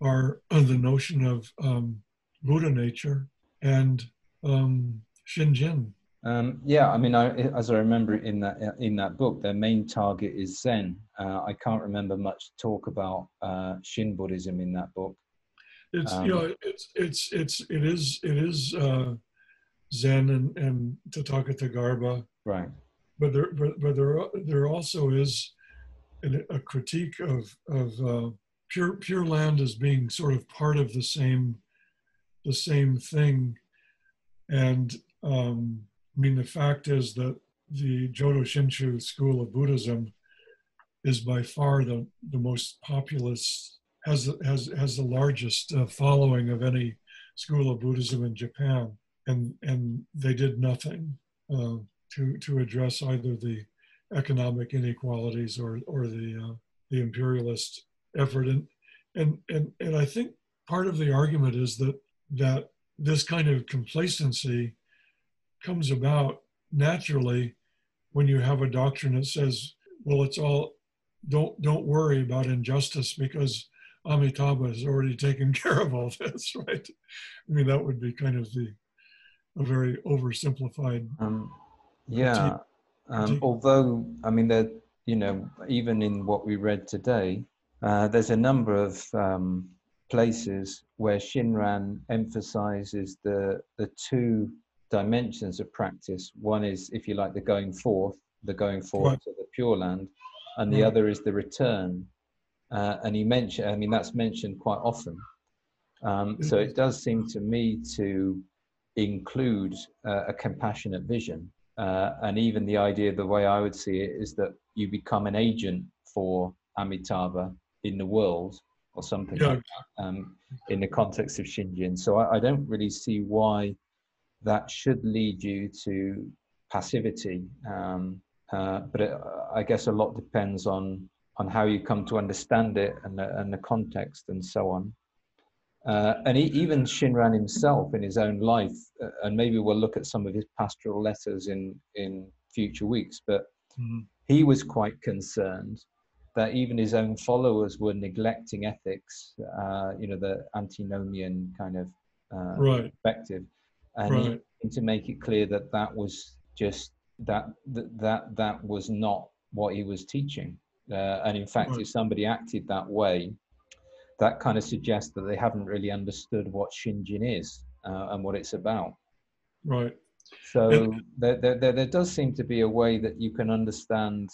are the notion of um, Buddha nature and um, Shinjin, um, yeah, I mean, I, as I remember in that in that book, their main target is Zen. Uh, I can't remember much talk about uh, Shin Buddhism in that book. It's um, you know, it's it's it's it is it is uh, Zen and and Tathagata Garbha. Right. But there but, but there there also is a critique of of uh, pure pure land as being sort of part of the same the same thing, and um, I mean, the fact is that the Jodo Shinshu school of Buddhism is by far the, the most populous, has, has, has the largest uh, following of any school of Buddhism in Japan. And, and they did nothing uh, to, to address either the economic inequalities or, or the, uh, the imperialist effort. And, and, and, and I think part of the argument is that, that this kind of complacency comes about naturally when you have a doctrine that says, well, it's all, don't, don't worry about injustice because Amitabha has already taken care of all this, right? I mean, that would be kind of the, a very oversimplified. Um, yeah. Um, although, I mean, that you know, even in what we read today, uh, there's a number of um, places where Shinran emphasizes the the two dimensions of practice. One is, if you like, the going forth, the going forth right. to the Pure Land, and the other is the return. Uh, and he mentioned, I mean, that's mentioned quite often. Um, so it does seem to me to include uh, a compassionate vision. Uh, and even the idea, the way I would see it, is that you become an agent for Amitabha in the world or something yeah. like that, um, in the context of Shinjin. So I, I, don't really see why that should lead you to passivity. Um, uh, but it, I guess a lot depends on on how you come to understand it and the, and the context and so on. Uh, and he, even Shinran himself in his own life, uh, and maybe we'll look at some of his pastoral letters in in future weeks. But mm-hmm. he was quite concerned that even his own followers were neglecting ethics. Uh, you know, the antinomian kind of uh, right. perspective and right. to make it clear that that was just that that that, that was not what he was teaching uh, and in fact right. if somebody acted that way that kind of suggests that they haven't really understood what shinjin is uh, and what it's about right so there, there, there, does seem to be a way that you can understand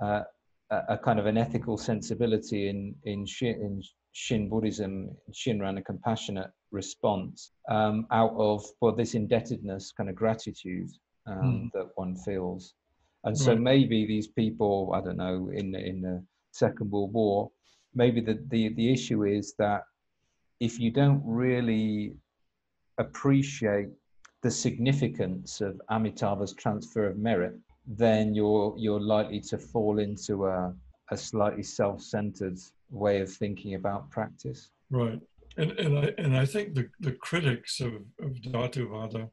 uh, a, a, kind of an ethical sensibility in in Shin, in Shin Buddhism, Shinran, a compassionate response um, out of well this indebtedness, kind of gratitude um, mm. that one feels. And so maybe these people, I don't know, in in the Second World War. Maybe the, the, the issue is that if you don't really appreciate the significance of Amitabha's transfer of merit, then you're you're likely to fall into a, a slightly self-centered way of thinking about practice. Right. And and I and I think the, the critics of, of Dhatuvada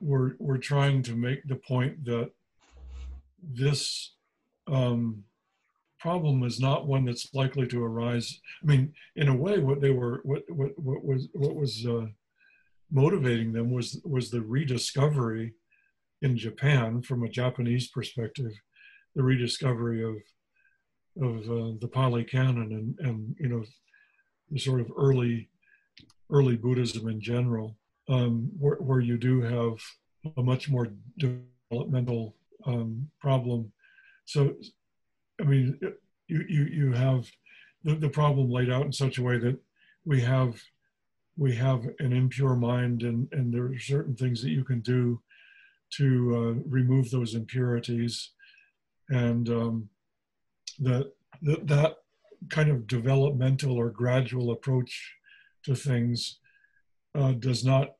were were trying to make the point that this um, problem is not one that's likely to arise. I mean, in a way, what they were, what what what was what was uh, motivating them was was the rediscovery in Japan, from a Japanese perspective, the rediscovery of of uh, the Pali Canon and and you know the sort of early early Buddhism in general, um, where, where you do have a much more developmental um, problem. So, I mean, you you you have the, the problem laid out in such a way that we have we have an impure mind and and there are certain things that you can do to uh, remove those impurities. And um, that, that that kind of developmental or gradual approach to things uh, does not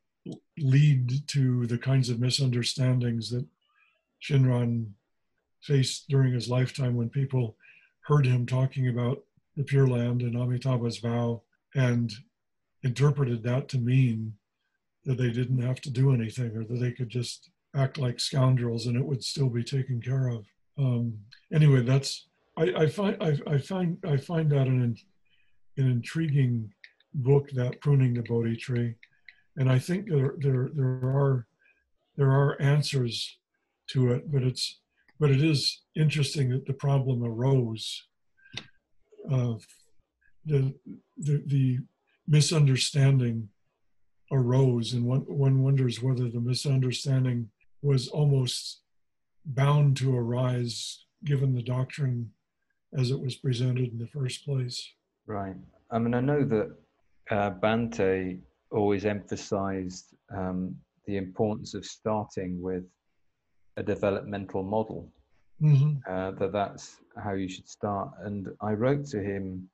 lead to the kinds of misunderstandings that Shinran faced during his lifetime when people heard him talking about the Pure Land and Amitabha's vow and interpreted that to mean that they didn't have to do anything or that they could just act like scoundrels and it would still be taken care of. Um, anyway, that's I, I find I, I, find I find that an an intriguing book that pruning the Bodhi tree, and I think there there there are there are answers to it, but it's but it is interesting that the problem arose. Uh, the, the the misunderstanding arose, and one one wonders whether the misunderstanding was almost bound to arise given the doctrine as it was presented in the first place. Right. I mean, I know that uh, Bhante always emphasized um, the importance of starting with a developmental model. Mm-hmm. Uh, that that's how you should start. And I wrote to him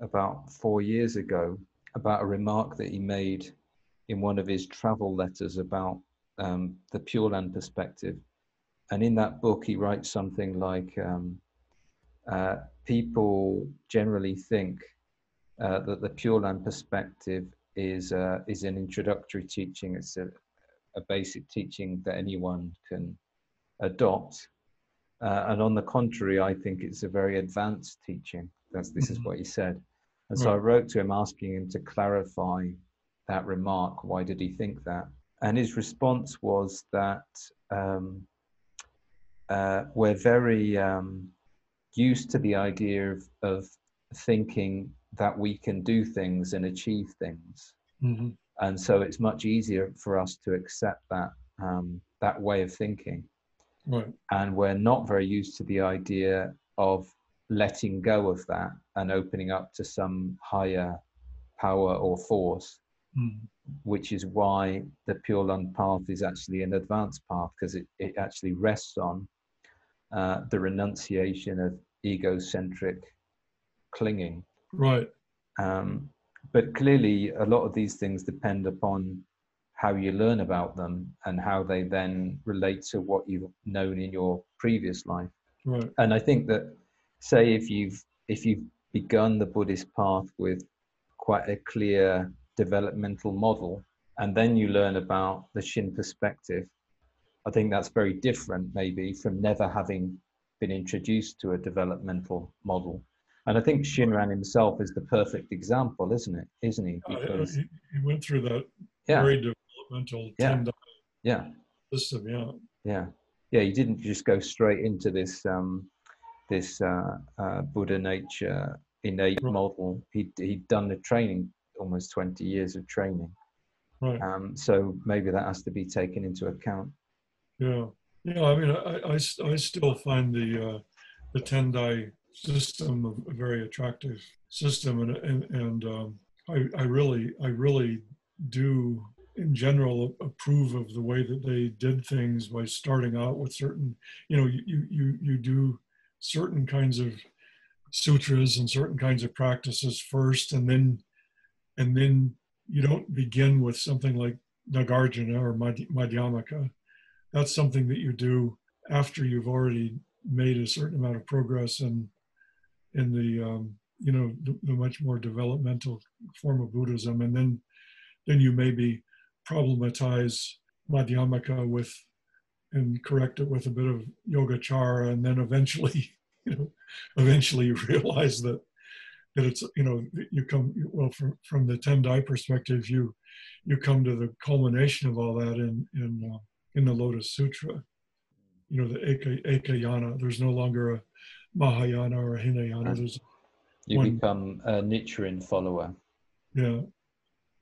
about four years ago about a remark that he made in one of his travel letters about um, the Pure Land perspective. And in that book, he writes something like um, uh, people generally think uh, that the Pure Land perspective is, uh, is an introductory teaching, it's a, a, basic teaching that anyone can adopt. Uh, and on the contrary, I think it's a very advanced teaching. That's, this mm-hmm. is what he said. And so. I wrote to him asking him to clarify that remark. Why did he think that? and his response was that um, uh, we're very um, used to the idea of, of, thinking that we can do things and achieve things. Mm-hmm. And so it's much easier for us to accept that um, that way of thinking. Right. And we're not very used to the idea of letting go of that and opening up to some higher power or force. Mm which is why the Pure Land path is actually an advanced path because it, it actually rests on uh, the renunciation of egocentric clinging. Right. Um, but clearly, a lot of these things depend upon how you learn about them and how they then relate to what you've known in your previous life. Right. And I think that, say, if you've if you've begun the Buddhist path with quite a clear developmental model, and then you learn about the Shin perspective. I think that's very different, maybe, from never having been introduced to a developmental model. And I think Shinran himself is the perfect example, isn't it? Isn't he? Uh, because he, he went through that yeah. very yeah. yeah. system. Yeah. Yeah. Yeah. He didn't just go straight into this um, this uh, uh, Buddha nature innate right. model. He'd, he'd done the training almost 20 years of training. Right. Um, so maybe that has to be taken into account. Yeah. Yeah. I mean, I, I, I still find the, uh, the Tendai system a very attractive system. And, and, and um, I, I really, I really do in general approve of the way that they did things by starting out with certain, you know, you, you, you do certain kinds of sutras and certain kinds of practices first, and then and then you don't begin with something like Nagarjuna or Madhyamaka. That's something that you do after you've already made a certain amount of progress in in the um, you know the, the, much more developmental form of Buddhism, and then then you maybe problematize Madhyamaka with and correct it with a bit of yogacara, and then eventually you know eventually you realize that that it's you know you come well from from the Tendai perspective you you come to the culmination of all that in in uh, in the Lotus Sutra. You know the Eka, Ekayana there's no longer a Mahayana or a Hinayana. There's you one, become a Nichiren follower. Yeah